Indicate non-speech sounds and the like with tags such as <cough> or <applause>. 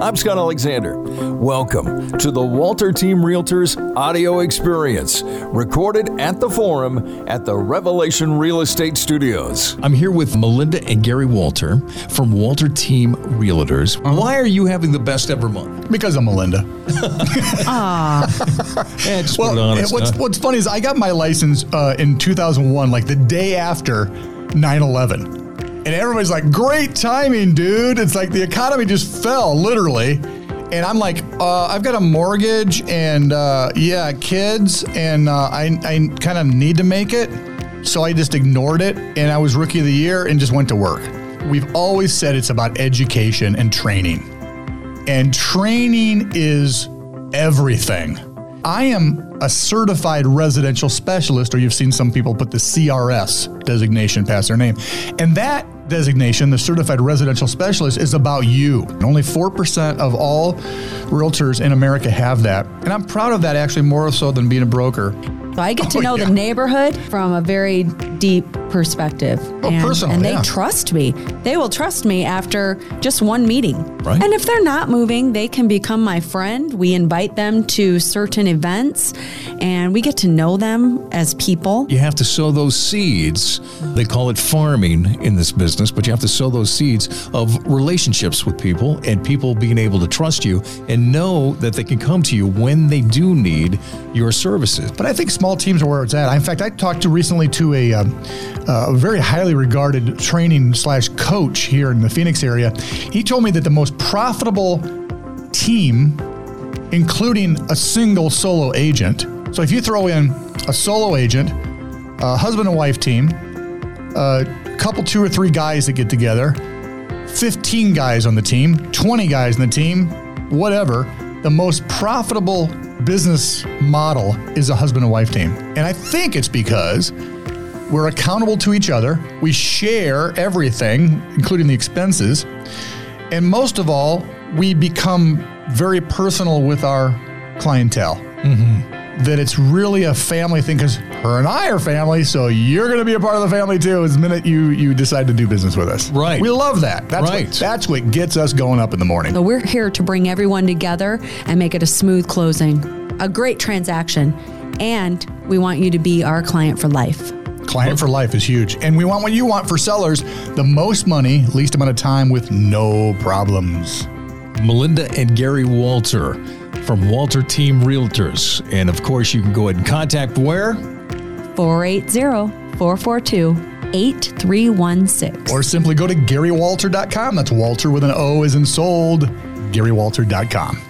I'm Scott Alexander. Welcome to the Wolter Team Realtors audio experience, recorded at the forum at the Revelation Real Estate Studios. I'm here with Melynda and Gary Wolter from Wolter Team Realtors. Why are you having the best ever month? Because I'm Melynda. <laughs> Yeah, just Well, honest, what's, huh? what's funny is I got my license uh, in 2001, like the day after 9 11. And everybody's like, great timing, dude. It's like the economy just fell, literally. And I'm like, uh, I've got a mortgage and, uh, yeah, kids, and uh, I, I kind of need to make it. So I just ignored it. And I was rookie of the year and just went to work. We've always said it's about education and training. and training is everything. I am a certified residential specialist, or you've seen some people put the CRS designation past their name. And that designation, the certified residential specialist, is about you. Only 4% of all realtors in America have that. And I'm proud of that actually more so than being a broker. So I get to Oh, know yeah. the neighborhood from a very deep perspective. Oh, and, personal, and they yeah. trust me. They will trust me after just one meeting. Right. And if they're not moving, they can become my friend. We invite them to certain events and we get to know them as people. you have to sow those seeds. They call it farming in this business, but you have to sow those seeds of relationships with people and people being able to trust you and know that they can come to you when they do need your services. But I think small teams are where it's at. In fact, I talked to recently to a, um, uh, Uh, a very highly regarded training slash coach here in the Phoenix area. He told me that the most profitable team, including a single solo agent. So if you throw in a solo agent, a husband and wife team, a couple, two or three guys that get together, 15 guys on the team, 20 guys on the team, whatever, the most profitable business model is a husband and wife team. And I think it's because we're accountable to each other, we share everything, including the expenses, and most of all, we become very personal with our clientele. Mm-hmm. That it's really a family thing because her and I are family, so you're going to be a part of the family too. As the minute you you decide to do business with us, Right. We love that. That's Right. What, that's what gets us going up in the morning. So we're here to bring everyone together and make it a smooth closing, a great transaction. And we want you to be our client for life. Client for life is huge, and we want what you want for sellers: the most money, least amount of time, with no problems. Melynda and Gary Wolter from Wolter Team Realtors. And of course, you can go ahead and contact where? 480 442 8316. Or simply go to GaryWolter.com. That's Wolter with an O as in sold. GaryWolter.com.